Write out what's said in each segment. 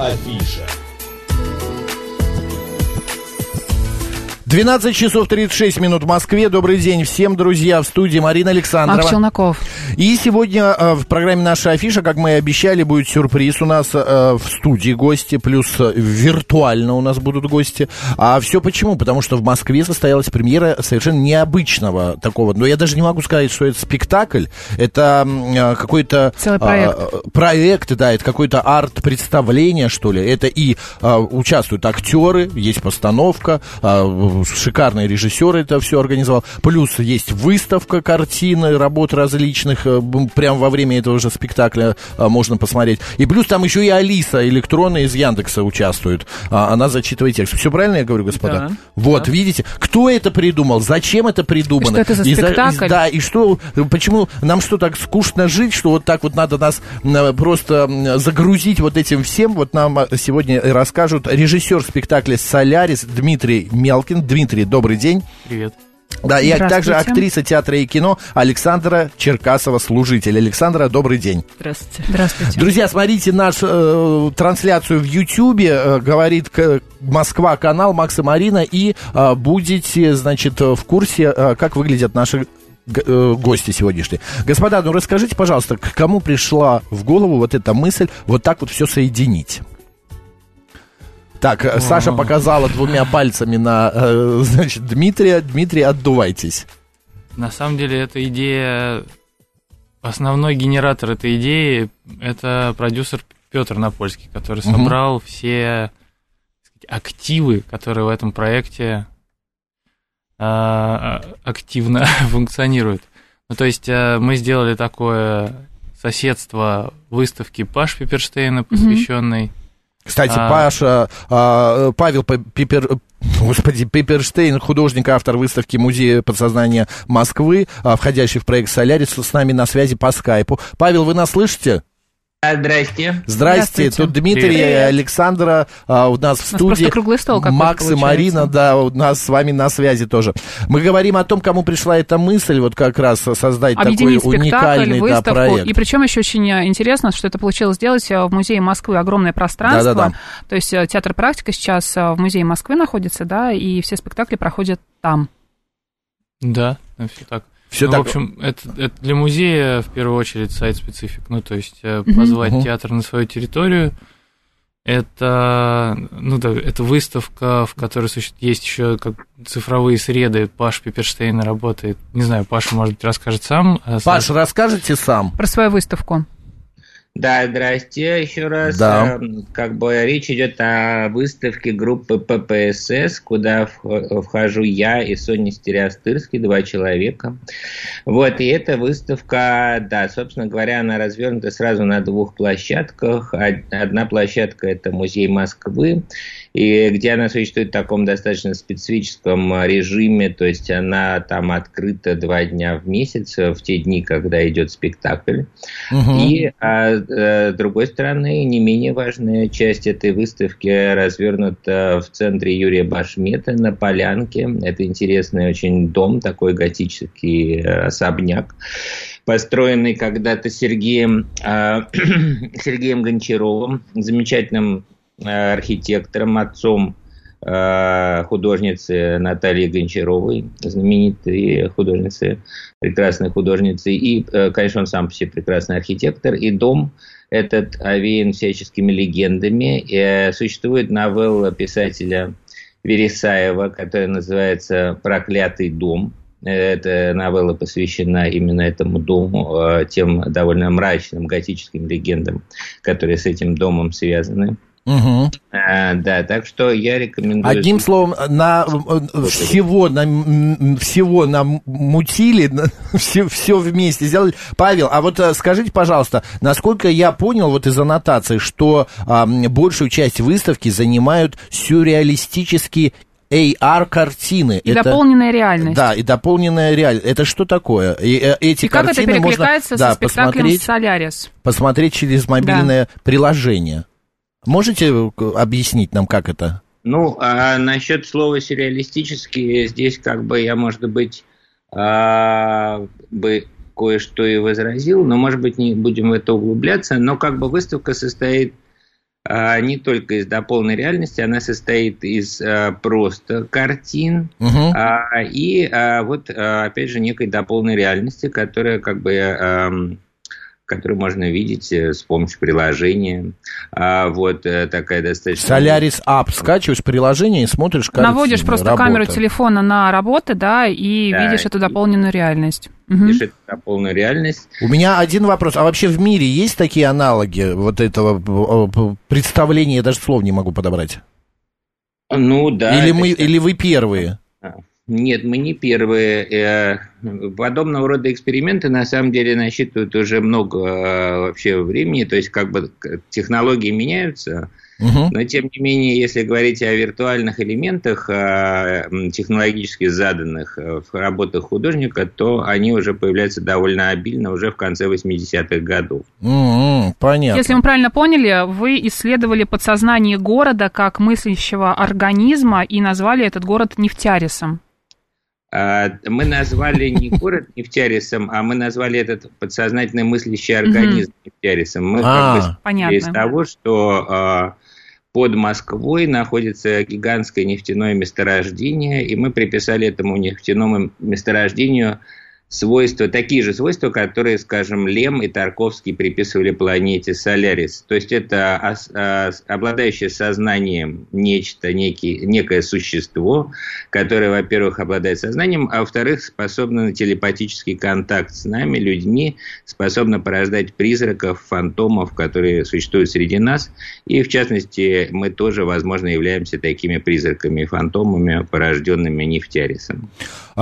Афиша. 12 часов 36 минут в Москве. Добрый день всем, друзья, в студии Марина Александрова. Макс Челноков. И сегодня э, в программе «Наша афиша», как мы и обещали, будет сюрприз. У нас э, в студии гости, плюс э, виртуально у нас будут гости. А все почему? Потому что в Москве состоялась премьера совершенно необычного такого. Но я даже не могу сказать, что это спектакль. Это какой-то... Целый проект. Э, проект, да, это какое-то арт-представление, что ли. Это и э, участвуют актеры, есть постановка, э, шикарный режиссер это все организовал. Плюс есть выставка картины, работ различных, э, прямо во время этого же спектакля э, можно посмотреть. И плюс там еще и Алиса электронная из Яндекса участвует. А, Она зачитывает текст. Все правильно я говорю, господа? Да. Вот, Да. видите, кто это придумал, зачем это придумано? И что это за И спектакль? да, и что, почему нам что, так скучно жить, что вот так вот надо нас просто загрузить вот этим всем? Вот нам а, сегодня и расскажут режиссер спектакля «Солярис» Дмитрий Мелкин. Дмитрий, добрый день. Привет. Да, и также актриса театра и кино Александра Черкасова-служитель. Александра, добрый день. Здравствуйте. Здравствуйте. Друзья, смотрите нашу трансляцию в Ютьюбе, э, говорит к- Москва канал Макса Марина, и э, будете, значит, в курсе, э, как выглядят наши г- э, гости сегодняшние. Господа, ну расскажите, пожалуйста, к кому пришла в голову вот эта мысль вот так вот все соединить? Так, э, Саша показала двумя пальцами на, э, значит, Дмитрия. Дмитрий, отдувайтесь. На самом деле, эта идея, основной генератор этой идеи, это продюсер Петр Напольский, который собрал все так сказать, активы, которые в этом проекте а, активно функционируют. Ну, то есть э, мы сделали такое соседство выставки Паш Пиперштейна, посвященной Кстати, А. Паша, а, Павел П- Пипер, господи, Пиперштейн, художник, автор выставки Музея подсознания Москвы, а, входящий в проект «Солярис», с нами на связи по скайпу. Павел, вы нас слышите? Здрасте. Здрасте, тут Дмитрий и Привет. Александра а, у нас в У нас студии. просто круглый стол Макс и получается. Марина, да, у нас с вами на связи тоже. Мы говорим о том, кому пришла эта мысль, вот как раз создать Объединить такой уникальный да, выставку. проект. и причем еще очень э, интересно, что это получилось сделать э, в Музее Москвы. Огромное пространство. Да-да-да. То есть э, театр практика сейчас в Музее Москвы находится, да, и все спектакли проходят там. Да, все так. Все Ну, так, В общем, это, это для музея в первую очередь сайт-специфик. Ну, то есть э, позвать Мгм. театр на свою территорию. Это, ну да, это выставка, в которой суще- есть еще как цифровые среды. Паш Пиперштейн работает. Не знаю, Паша, может быть, расскажет сам. а Паш, расскажите сам. Про свою выставку. Да, здрасте еще раз. Да. Эм, Как бы речь идет о выставке группы ППСС, куда вх- вхожу я и Соня Стереостырский, два человека. Вот, и эта выставка, да, собственно говоря, она развернута сразу на двух площадках. Од- Одна площадка – это музей Москвы, и где она существует в таком достаточно специфическом э, режиме, то есть она там открыта два дня в месяц, э, в те дни, когда идет спектакль. Мгм. И а, э, с другой стороны, не менее важная часть этой выставки развернута в центре Юрия Башмета на Полянке. Это интересный очень дом, такой готический э, особняк, построенный когда-то Сергеем, а, Сергеем Гончаровым, замечательным э, архитектором, отцом э, художницы Натальи Гончаровой, знаменитой художницы, прекрасной художницы. И, э, конечно, он сам по себе прекрасный архитектор. И дом этот овеян всяческими легендами. Э, Существует новелла писателя Вересаева, которая называется «Проклятый дом». Эта новелла посвящена именно этому дому, э, тем довольно мрачным готическим легендам, которые с этим домом связаны. Мгм. А, да, так что я рекомендую... Одним словом, на э, всего, на, всего нам мутили, на- все, все вместе сделали. Павел, а вот э, скажите, пожалуйста, насколько я понял вот из аннотации, что а, большую часть выставки занимают сюрреалистические AR-картины. И дополненная реальность. Да, и дополненная реальность. Это что такое? И, э, эти И как это картины перекликается можно да, со спектаклем посмотреть, «Солярис»? посмотреть через мобильное приложение. Можете э, объяснить нам, как это? Ну, а насчет слова сюрреалистический, здесь как бы я, может быть, а, бы кое-что и возразил, но, может быть, не будем в это углубляться, но как бы выставка состоит а, не только из дополненной реальности, она состоит из а, просто картин Мгм. а, и а, вот, а, опять же, некой дополненной реальности, которая как бы... ам, которую можно видеть э, с помощью приложения. А, вот э, такая достаточно... Солярис App. Скачиваешь приложение и смотришь картины. Наводишь просто работа. камеру телефона на работы, да, и Да, видишь эту и- дополненную реальность. Видишь, это дополненную реальность. У меня один вопрос. А вообще в мире есть такие аналоги вот этого э, представления? Я даже слов не могу подобрать. Ну да. или, мы, или вы первые? Нет, мы не первые. Э, Подобного рода эксперименты на самом деле насчитывают уже много э, вообще времени, то есть как бы технологии меняются, но тем не менее, если говорить о виртуальных элементах, м, технологически заданных э, в работах художника, то они уже появляются довольно обильно уже в конце 80-х годов. М-м, понятно. Если мы правильно поняли, вы исследовали подсознание города как мыслящего организма и назвали этот город Нефтярисом. А, Мы назвали не город Нефтярисом, а мы назвали этот подсознательно мыслящий организм Нефтярисом. Мы А. как бы Понятно. из того, что а, под Москвой находится гигантское нефтяное месторождение, и мы приписали этому нефтяному месторождению свойства, такие же свойства, которые, скажем, Лем и Тарковский приписывали планете Солярис. То есть это а, обладающее сознанием нечто, некий, некое существо, которое, во-первых, обладает сознанием, а во-вторых, способно на телепатический контакт с нами, людьми, способно порождать призраков, фантомов, которые существуют среди нас. И, в частности, мы тоже, возможно, являемся такими призраками и фантомами, порожденными нефтярисом.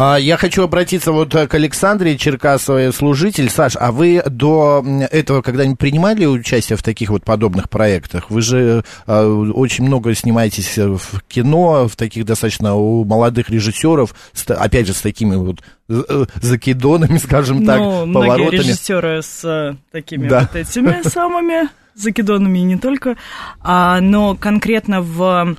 А, Я хочу обратиться вот э, к Александре Черкасовой, служитель. Саш, а вы до этого когда-нибудь принимали участие в таких вот подобных проектах? Вы же э, очень много снимаетесь э, в кино, в таких достаточно у молодых режиссеров, опять же, с такими вот закидонами, скажем так, ну, многие поворотами. режиссеры с такими Да. вот этими самыми закидонами и не только. А, но конкретно в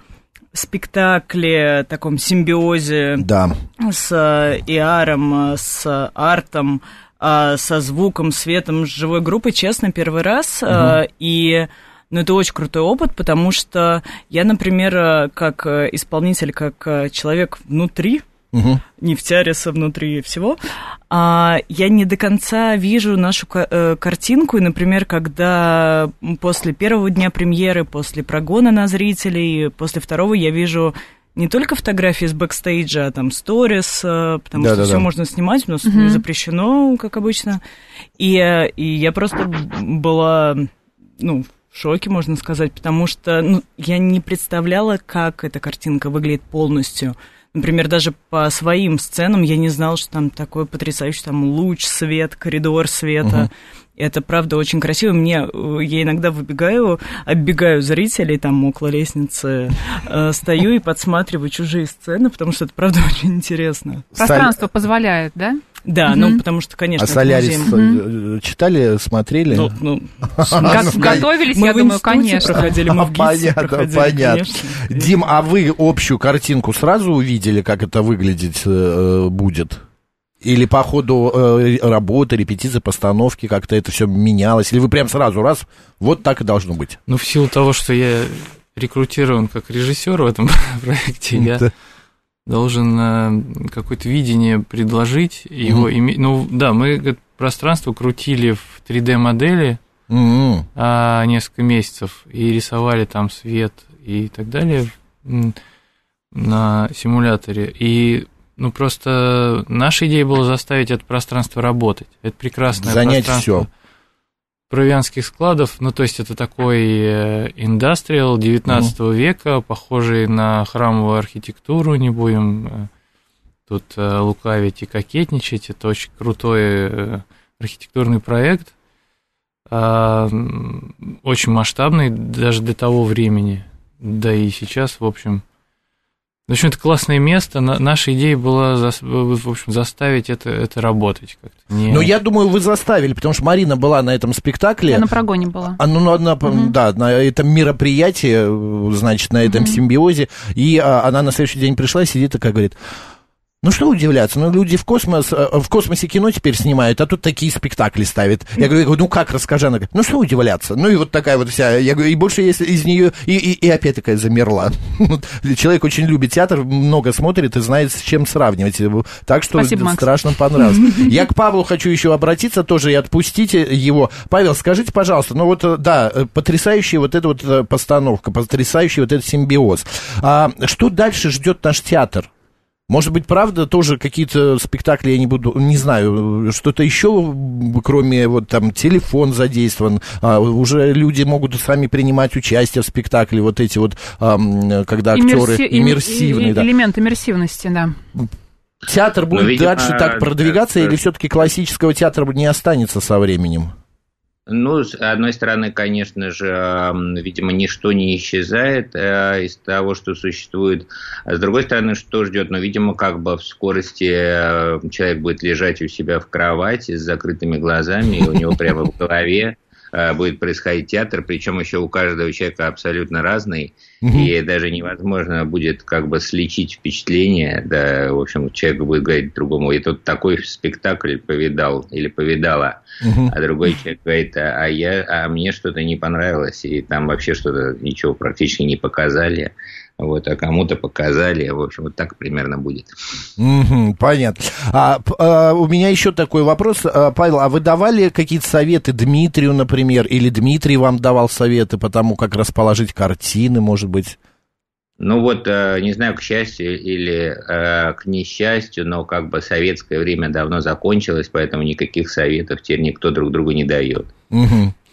спектакле, таком симбиозе Да. с э, иаром, э, с артом, э, со звуком, светом, с живой группой, честно, первый раз. э, И ну, это очень крутой опыт, потому что я, например, как исполнитель, как человек внутри, Мгм. нефтяриса внутри всего, а, я не до конца вижу нашу э, картинку. И, например, когда после первого дня премьеры, после прогона на зрителей, после второго я вижу не только фотографии с бэкстейджа, а там сторис, э, потому что Да-да-да. все можно снимать, у нас Мгм. не запрещено, как обычно. И, и я просто была, ну, в шоке, можно сказать, потому что ну, я не представляла, как эта картинка выглядит полностью. Например, даже по своим сценам я не знала, что там такой потрясающий там луч, свет, коридор света. Мгм. Это правда очень красиво. Мне э, я иногда выбегаю, оббегаю зрителей там около лестницы, э, стою и подсматриваю чужие сцены, потому что это правда очень интересно. Пространство позволяет, да? Да, Мгм. ну потому что, конечно, А Солярис музей. э, читали, смотрели? Ну, ну, Го- Готовились, мы я в думаю, конечно. проходили, мы в Понятно, проходили, понятно. конечно. Дим, а вы общую картинку сразу увидели, как это выглядеть э, будет? Или по ходу э, работы, репетиции, постановки как-то это все менялось? Или вы прям сразу раз, вот так и должно быть? Ну, в силу того, что я рекрутирован как режиссер в этом проекте, я Да. Должен э, какое-то видение предложить, его име- Ну, да, мы это пространство крутили в 3D-модели М-м. а, несколько месяцев и рисовали там свет и так далее на симуляторе. И ну просто наша идея была заставить это пространство работать. Это прекрасное Занять пространство всё. Провианских складов. Ну, то есть это такой э, индастриал 19 века, похожий на храмовую архитектуру, не будем э, тут э, лукавить и кокетничать. Это очень крутой архитектурный проект, а, очень масштабный даже для того времени, да и сейчас, в общем. В общем, это классное место. На- наша идея была, в общем, заставить это, это работать как-то. Не- Ну, я думаю, вы заставили, потому что Марина была на этом спектакле. Я на прогоне была. А, ну, ну, она, Мгм. да, на этом мероприятии, э, значит, на этом Мгм. симбиозе, и а, она на следующий день пришла и сидит такая, говорит, Ну что удивляться, ну люди в космос, э, в космосе кино теперь снимают, а тут такие спектакли ставят. Я говорю, ну как, расскажи, она говорит, ну что удивляться, ну и вот такая вот вся, я говорю, и больше если из нее, и, и, и опять такая замерла. Человек очень любит театр, много смотрит и знает, с чем сравнивать, так что Спасибо, страшно понравилось. Я к Павлу хочу еще обратиться тоже и отпустите его. Павел, скажите, пожалуйста, ну вот, да, потрясающая вот эта вот постановка, потрясающий вот этот симбиоз. А что дальше ждет наш театр? Может быть, правда, тоже какие-то спектакли, я не буду, не знаю, что-то еще, кроме вот там телефон задействован, а, уже люди могут сами принимать участие в спектакле, вот эти вот, а, когда актеры Иммерси... иммерсивные. да. Элемент иммерсивности, да. Театр будет Ну, видимо, дальше так продвигаться, да, или все-таки классического театра не останется со временем? Ну, с одной стороны, конечно же, видимо, ничто не исчезает э, из того, что существует. А с другой стороны, что ждет? Ну, видимо, как бы в скорости э, человек будет лежать у себя в кровати с закрытыми глазами, и у него прямо в голове будет происходить театр, причем еще у каждого человека абсолютно разный, и даже невозможно будет как бы сличить впечатление, да, в общем, человек будет говорить другому, и тут такой спектакль повидал или повидала, а другой человек говорит, а, а я, а мне что-то не понравилось, и там вообще что-то ничего практически не показали, вот, а кому-то показали, в общем, вот так примерно будет. Мгм, понятно. А, а, у меня еще такой вопрос, А, Павел, а вы давали какие-то советы Дмитрию, например, или Дмитрий вам давал советы по тому, как расположить картины, может быть? Ну вот, э, не знаю, к счастью или э, к несчастью, но как бы советское время давно закончилось, поэтому никаких советов теперь никто друг другу не дает.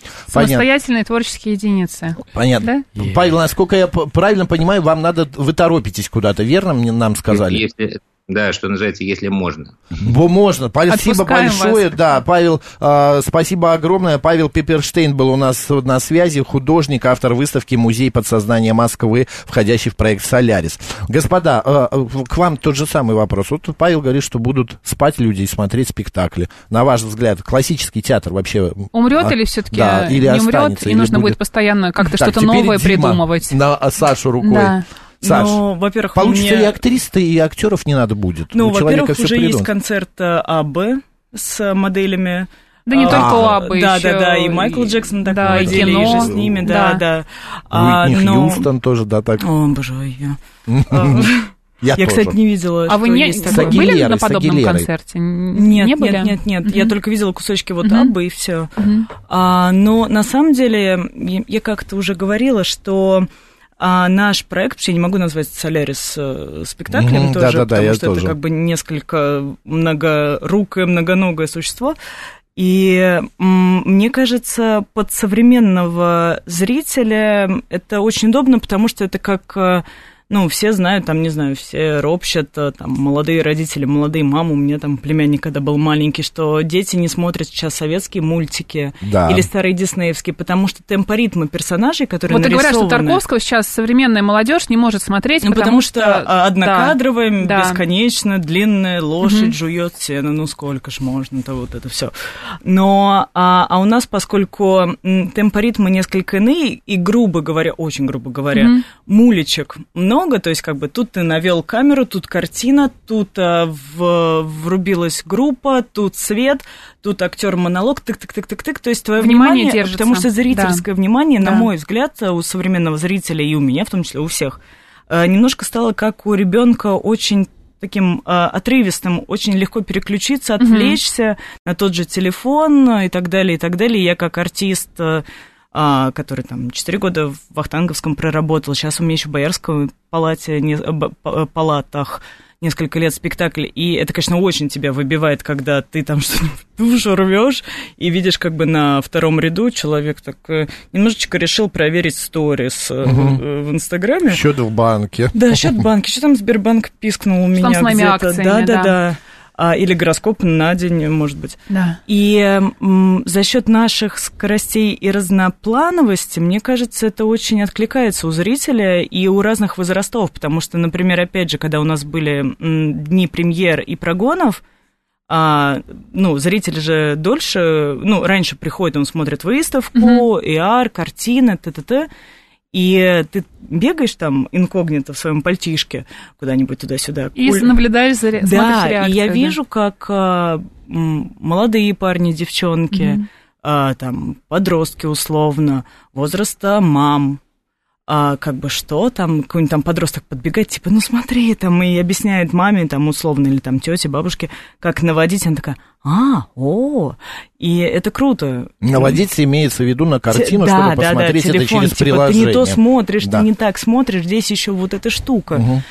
Мгм. Понятно. Самостоятельные творческие единицы. Понятно. Да? Павел, насколько я правильно понимаю, вам надо, вы торопитесь куда-то, верно мне нам сказали? Если, да, что называется, если можно. Бо можно. Спасибо Отпускаем большое. вас. Да, Павел, э, спасибо огромное. Павел Пепперштейн был у нас на связи, художник, автор выставки «Музей подсознания Москвы», входящий в проект «Солярис». Господа, э, к вам тот же самый вопрос. Вот Павел говорит, что будут спать люди и смотреть спектакли. На ваш взгляд, классический театр вообще... Умрет а, или все-таки да, или не умрет, и или нужно будет будет- постоянно как-то что-то новое Дима придумывать. На а, Сашу рукой. Да. Саш, Ну, во-первых, получится мне- и актрис-то, и актеров не надо будет. Ну, во-первых, уже есть придумано. концерт э, АБ с моделями. Да не А, только у Аббы Да, еще да, да, и Майкл Джексон так да, и и кино, же с ними, да, да. да. А, Уитни но- Хьюстон тоже, да, так. О, боже, я... А, Я, Я, тоже. кстати, не видела, А что вы не, есть С вы были на с подобном Агилерой. концерте? Нет, не были? нет, нет, нет. Я Мгм. только видела кусочки вот. Аббы и все. Мгм. А, но на самом деле, я, я как-то уже говорила, что а, наш проект, вообще не могу назвать Солярис э, спектаклем Мгм, тоже, да-да-да, потому я что тоже. это как бы несколько многорукое, многоногое существо. И мне кажется, под современного зрителя это очень удобно, потому что это как, э, ну, все знают, там, не знаю, все ропщат, э, там, молодые родители, молодые мамы, у меня там племянник, когда был маленький, что дети не смотрят сейчас советские мультики Да. или старые диснеевские, потому что темпоритмы персонажей, которые Вот и говорят, что Тарковского сейчас современная молодежь не может смотреть, ну, потому, что, а, да. однокадровая, да. бесконечно длинная лошадь Мгм. жует сено, ну сколько ж можно-то вот это все. Но а, а у нас, поскольку темпоритмы несколько иные, и грубо говоря, очень грубо говоря, Мгм. мулечек много, то есть как бы тут ты навел камеру, тут картина, тут а, в- врубилась группа, тут свет, тут актер монолог, тык-тык-тык-тык-тык, то есть твое Внимание внимание, держится. потому что зрительское внимание, на Да. мой взгляд, у современного зрителя и у меня, в том числе у всех, э, немножко стало как у ребенка очень таким э, отрывистым, очень легко переключиться, отвлечься на тот же телефон э, и так далее, и так далее. Я как артист, э, который там 4 года в Вахтанговском проработал, сейчас у меня еще в Боярской палате, не- э, палатах несколько лет спектакль, и это, конечно, очень тебя выбивает, когда ты там что-нибудь душу рвешь и видишь как бы на втором ряду человек так э, немножечко решил проверить сторис э, в Инстаграме. Счет в банке. Да, счет банки. Что там Сбербанк пискнул у меня там с моими где-то? акциями, да, да, да. да. А, или гороскоп на день, может быть. Да. И за счет наших скоростей и разноплановости, мне кажется, это очень откликается у зрителя и у разных возрастов, потому что, например, опять же, когда у нас были дни премьер и прогонов, а, ну, зритель же дольше, ну, раньше приходит, он смотрит выставку, AR, картины, т.т.т. И ты бегаешь там инкогнито в своем пальтишке куда-нибудь туда-сюда. И Куль- наблюдаешь за ре- Да, и реакцию, я да? вижу, как а, молодые парни, девчонки, а, там, подростки условно, возраста мам, а, как бы что там, какой-нибудь там подросток подбегает, типа, ну смотри, там, и объясняет маме, там, условно, или там тете, бабушке, как наводить, она такая, а, о, и это круто. Наводить имеется в виду на картину, Те- чтобы да, да, да, посмотреть это телефон, через типа, приложение. Ты не то смотришь, Да. ты не так смотришь, здесь еще вот эта штука. Мгм.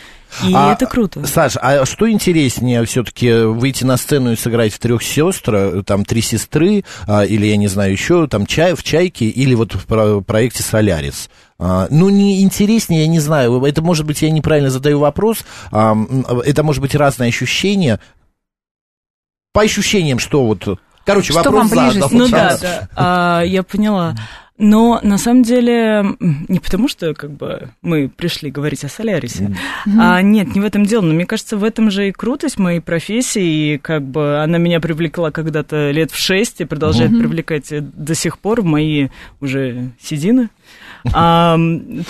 И А, это круто. Саш, а что интереснее все-таки выйти на сцену и сыграть в трех сестр, там три сестры, а, или я не знаю еще, там чай в чайке, или вот в про- проекте Солярис? А, ну, не интереснее, я не знаю. Это может быть, я неправильно задаю вопрос. а, это может быть разные ощущения. По ощущениям, что вот. Короче, Что вопрос вам ближе задал. Ну да, да, А, я поняла. Но на самом деле не потому, что как бы мы пришли говорить о Солярисе. А, нет, не в этом дело. Но мне кажется, в этом же и крутость моей профессии. И как бы она меня привлекла когда-то лет в шесть и продолжает привлекать и до сих пор в мои уже седины. А,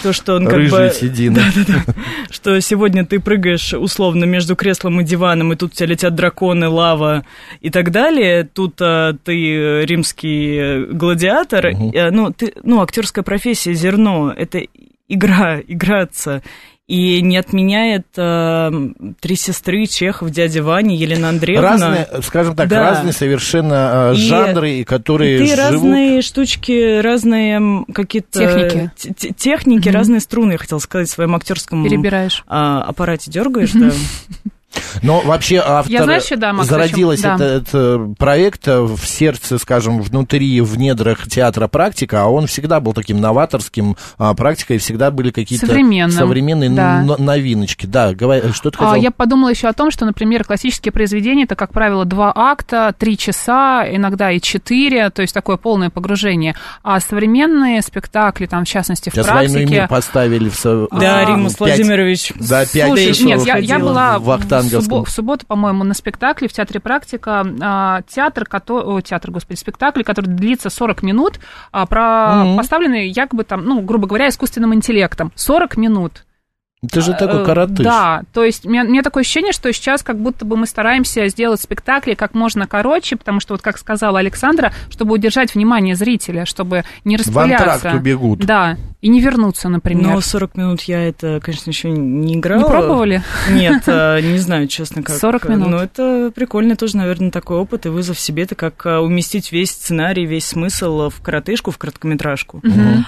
то, что он как Рыжие бы... седины. что сегодня ты прыгаешь условно между креслом и диваном, и тут у тебя летят драконы, лава и так далее. Тут а, ты римский гладиатор. Э, ну, ты, ну, актерская профессия, зерно, это игра, играться. И не отменяет э, три сестры, Чехов, дядя Ваня, Елена Андреевна. Разные, скажем так, Да. разные совершенно э, И- жанры, и которые И ты живут... разные штучки, разные какие-то... Техники. те- те- Техники, разные струны, я хотела сказать, в своем актерском Перебираешь. а, аппарате дергаешь, да. Но вообще автор Я знаю еще, да, Макс, зародилась да. этот, этот проект в сердце, скажем, внутри, в недрах театра практика, а он всегда был таким новаторским а, практикой, всегда были какие-то современные да. но- новиночки. Да, говори, что ты А, хотел? Я подумала еще о том, что, например, классические произведения это, как правило, два акта, три часа, иногда и четыре, то есть такое полное погружение. А современные спектакли, там, в частности, в Сейчас «Войну и практике... мир» поставили в... Да, а, Римус пять- Владимирович. Да, пять Слушай, часов нет, я, я была в в, Вахтанговском. суббо- в субботу, по-моему, на спектакле в театре «Практика». а, театр, который, о, театр, господи, спектакль, который длится 40 минут, а, про, Мгм. поставленный якобы там, ну, грубо говоря, искусственным интеллектом. 40 минут. Ты же такой Э, коротыш. Да, то есть у меня, у меня такое ощущение, что сейчас как будто бы мы стараемся сделать спектакли как можно короче, потому что, вот как сказала Александра, чтобы удержать внимание зрителя, чтобы не В распыляться. антракт убегут. Да, и не вернуться, например. Но 40 минут я это, конечно, еще не играла. не пробовали? Нет, э, не знаю, честно, как. 40 минут. Но это прикольный тоже, наверное, такой опыт и вызов себе. Это как э, уместить весь сценарий, весь смысл в коротышку, в короткометражку.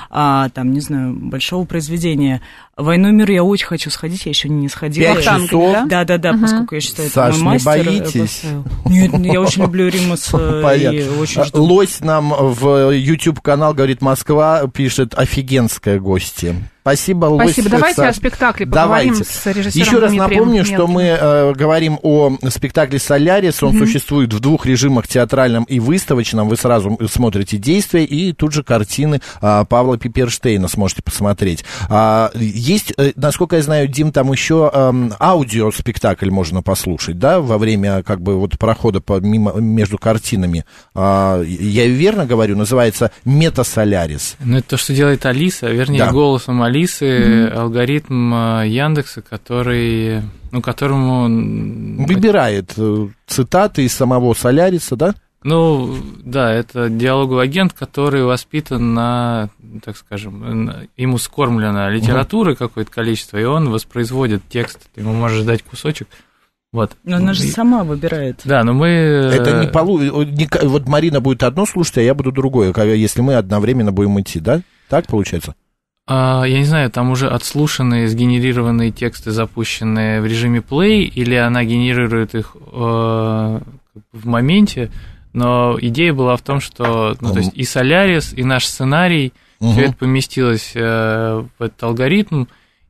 А там, не знаю, большого произведения. «Войну и мир» я очень хочу сходить, я еще не сходила. Пять часов. да? Да, да, да, поскольку я считаю, Саш, это не мой мастер. э, боитесь? Нет, я очень люблю Римаса и Понятно. очень А, жду. Лось нам в YouTube-канал говорит Москва, пишет офигенское гости. Спасибо, Лось. Спасибо. Давайте Саш. о спектакле поговорим Давайте. с режиссером Еще раз Дмитрием напомню, что Мелким. мы э, говорим о спектакле «Солярис». Он существует в двух режимах, театральном и выставочном. Вы сразу смотрите действия и тут же картины а, Павла Пиперштейна сможете посмотреть. А, есть, э, насколько я знаю, Дим, там еще эм, аудиоспектакль можно послушать, да, во время как бы вот прохода по, мимо, между картинами. А, я верно говорю? Называется «Мета-Солярис». Ну, это то, что делает Алиса, вернее, Да. голосом Алисы, алгоритм э, Яндекса, который, ну, которому... Выбирает э, цитаты из самого «Соляриса», да? Ну, да, это диалоговый агент, который воспитан на, так скажем, на- ему скормлено литературы какое-то количество, и он воспроизводит текст. Ты ему можешь дать кусочек. Вот. Но она же И- сама выбирает. Да, но мы... Это не э, полу... Вот Марина будет одно слушать, а я буду другое, если мы одновременно будем идти, да? Так получается? А, я не знаю, там уже отслушанные, сгенерированные тексты, запущенные в режиме play, или она генерирует их э, в моменте, но идея была в том, что, ну, то есть и Солярис, и наш сценарий, Мгм. все это поместилось э, в этот алгоритм,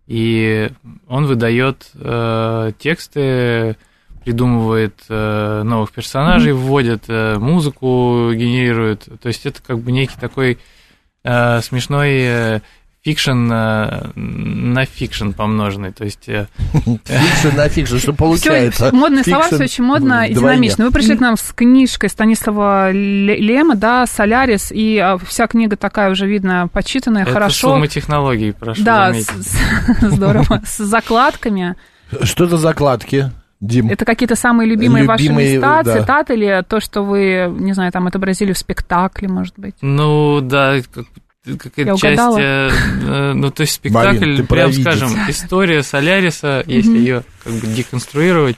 и он выдает э, тексты, придумывает э, новых персонажей, вводит э, музыку, генерирует. То есть это как бы некий такой э, смешной fiction э, на fiction помноженный, то есть... э, Fiction на fiction, что получается? Всё, модные слова, все очень модно и вдвойне. динамично. Вы пришли к нам с книжкой Станислава Ле- Лема, да, «Солярис», и а, вся книга такая уже, видно, почитанная, Это хорошо. сумма технологий, прошу Да, с- здорово. С закладками. Что за закладки, Дим? Это какие-то самые любимые, ваши Любимые, места, да. цитаты или то, что вы, не знаю, там отобразили в спектакле, может быть? Ну, да, какая-то Я часть, э, э, ну, то есть Марин, спектакль, ты прям провидец. скажем, история Соляриса, если ее как бы деконструировать,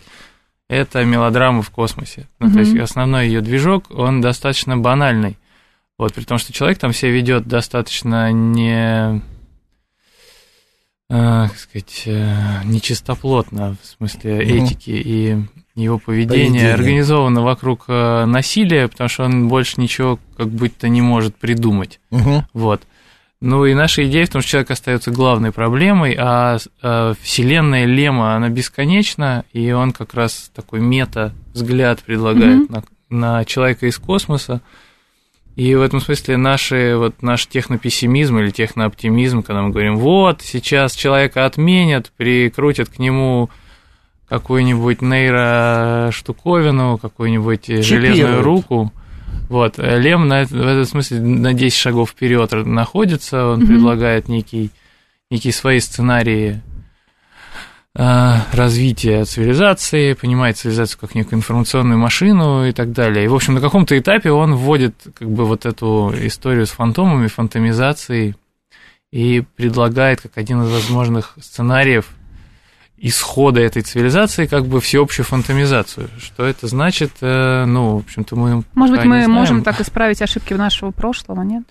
это мелодрама в космосе. Ну, то есть основной ее движок, он достаточно банальный. Вот, при том, что человек там себя ведет достаточно не, э, как сказать, э, нечистоплотно, в смысле Мгм. этики и его поведение, Поведение. организовано вокруг э, насилия, потому что он больше ничего как будто не может придумать. Мгм. Вот. Ну и наша идея в том, что человек остается главной проблемой, а э, вселенная Лема, она бесконечна, и он как раз такой мета-взгляд предлагает на, на человека из космоса. И в этом смысле наши, вот, наш технопессимизм или технооптимизм, когда мы говорим, вот, сейчас человека отменят, прикрутят к нему какую-нибудь нейроштуковину, какую-нибудь железную Чипируют. руку. Вот, Лем на, в этом смысле на 10 шагов вперед находится, он Мгм. предлагает некий, некие свои сценарии развития цивилизации, понимает цивилизацию как некую информационную машину и так далее. И, в общем, на каком-то этапе он вводит как бы вот эту историю с фантомами, фантомизацией, и предлагает как один из возможных сценариев исхода этой цивилизации как бы всеобщую фантомизацию. Что это значит? Э, Ну, в общем-то, мы Может быть, мы знаем. можем так исправить ошибки нашего прошлого, нет?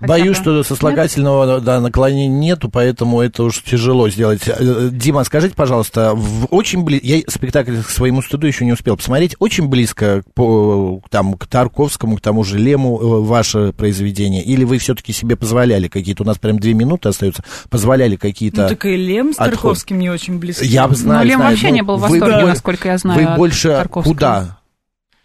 Хотя Боюсь, что сослагательного да, наклонения нету, поэтому это уж тяжело сделать. Э, Дима, скажите, пожалуйста, в очень бли... я спектакль к своему стыду еще не успел посмотреть, очень близко к, по- там, к Тарковскому, к тому же Лему э, ваше произведение, или вы все-таки себе позволяли какие-то, у нас прям две минуты остаются, позволяли какие-то... Ну, так и Лем с отход. Тарковским не очень близко. Я знаю, Ну, Лем знаю, вообще но не был в вы восторге, бо- насколько я знаю. Вы больше куда?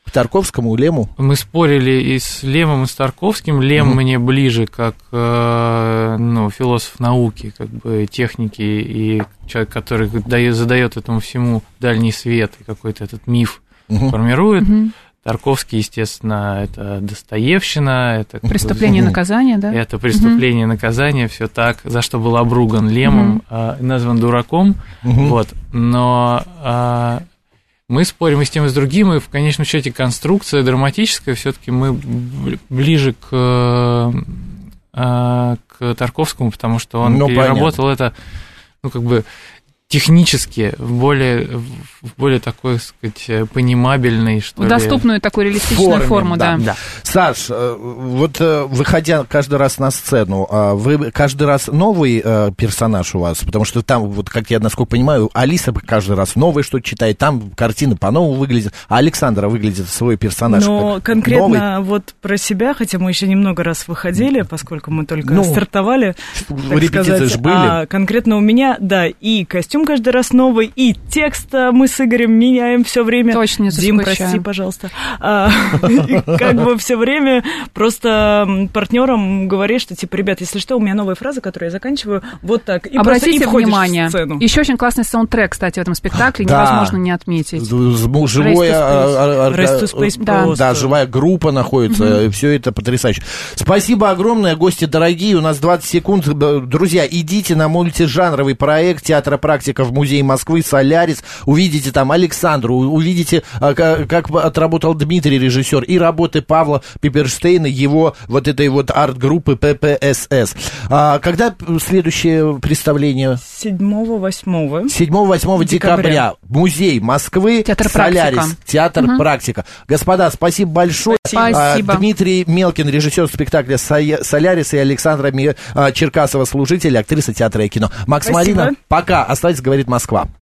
К Тарковскому, Лему? Мы спорили и с Лемом, и с Тарковским. Лем Мгм. мне ближе как э, ну, философ науки, как бы техники, и человек, который дает, задает этому всему дальний свет, и какой-то этот миф Мгм. формирует. Мгм. Тарковский, естественно, это Достоевщина, это Преступление и Мгм. наказание, да? это преступление и наказание, все так, за что был обруган Лемом, а, назван дураком. Мгм. Вот. Но а, мы спорим и с тем, и с другим, и в конечном счете конструкция драматическая, все-таки мы ближе к, а, к Тарковскому, потому что он Ну, переработал это, ну, как бы технически в более, в более такой, так сказать, понимабельный, что В ли. доступную такую реалистичную Форме, форму, да. Да. Саш, э, вот э, выходя каждый раз на сцену, а вы каждый раз новый э, персонаж у вас? Потому что там, вот как я насколько понимаю, Алиса каждый раз новое что-то читает, там картины по-новому выглядят, а Александра выглядит свой персонаж Но конкретно новый. вот про себя, хотя мы еще немного раз выходили, поскольку мы только Ну, стартовали, так Репетиции сказать, были. а конкретно у меня, да, и костюм каждый раз новый, и текст а, мы с Игорем меняем все время. Точно не Дим, прости, пожалуйста. А, Как бы все время просто партнерам говоришь, что типа, ребят, если что, у меня новая фраза, которую я заканчиваю вот так. И просто и Обратите внимание, в сцену. еще очень классный саундтрек, кстати, в этом спектакле, Да. невозможно не отметить. Живое, а, а, Да. живая группа находится, все это потрясающе. Спасибо огромное, гости дорогие, у нас 20 секунд. Друзья, идите на мультижанровый проект Театра практика в Музее Москвы «Солярис», увидите там Александру, увидите, а, ка- как отработал Дмитрий, режиссер, и работы Павла Пиперштейна, его вот этой вот арт-группы ППСС. А, когда следующее представление? 7-8 7-8 декабря. Декабря. Музей Москвы. Театр Солярис. «Практика». Театр практика. Господа, спасибо большое. Спасибо. А, Дмитрий Мелкин, режиссер спектакля «Соя- «Солярис» и Александра а, Черкасова, служитель, актриса театра и кино. Макс Спасибо. Марина, пока. Оставайтесь, говорит Москва.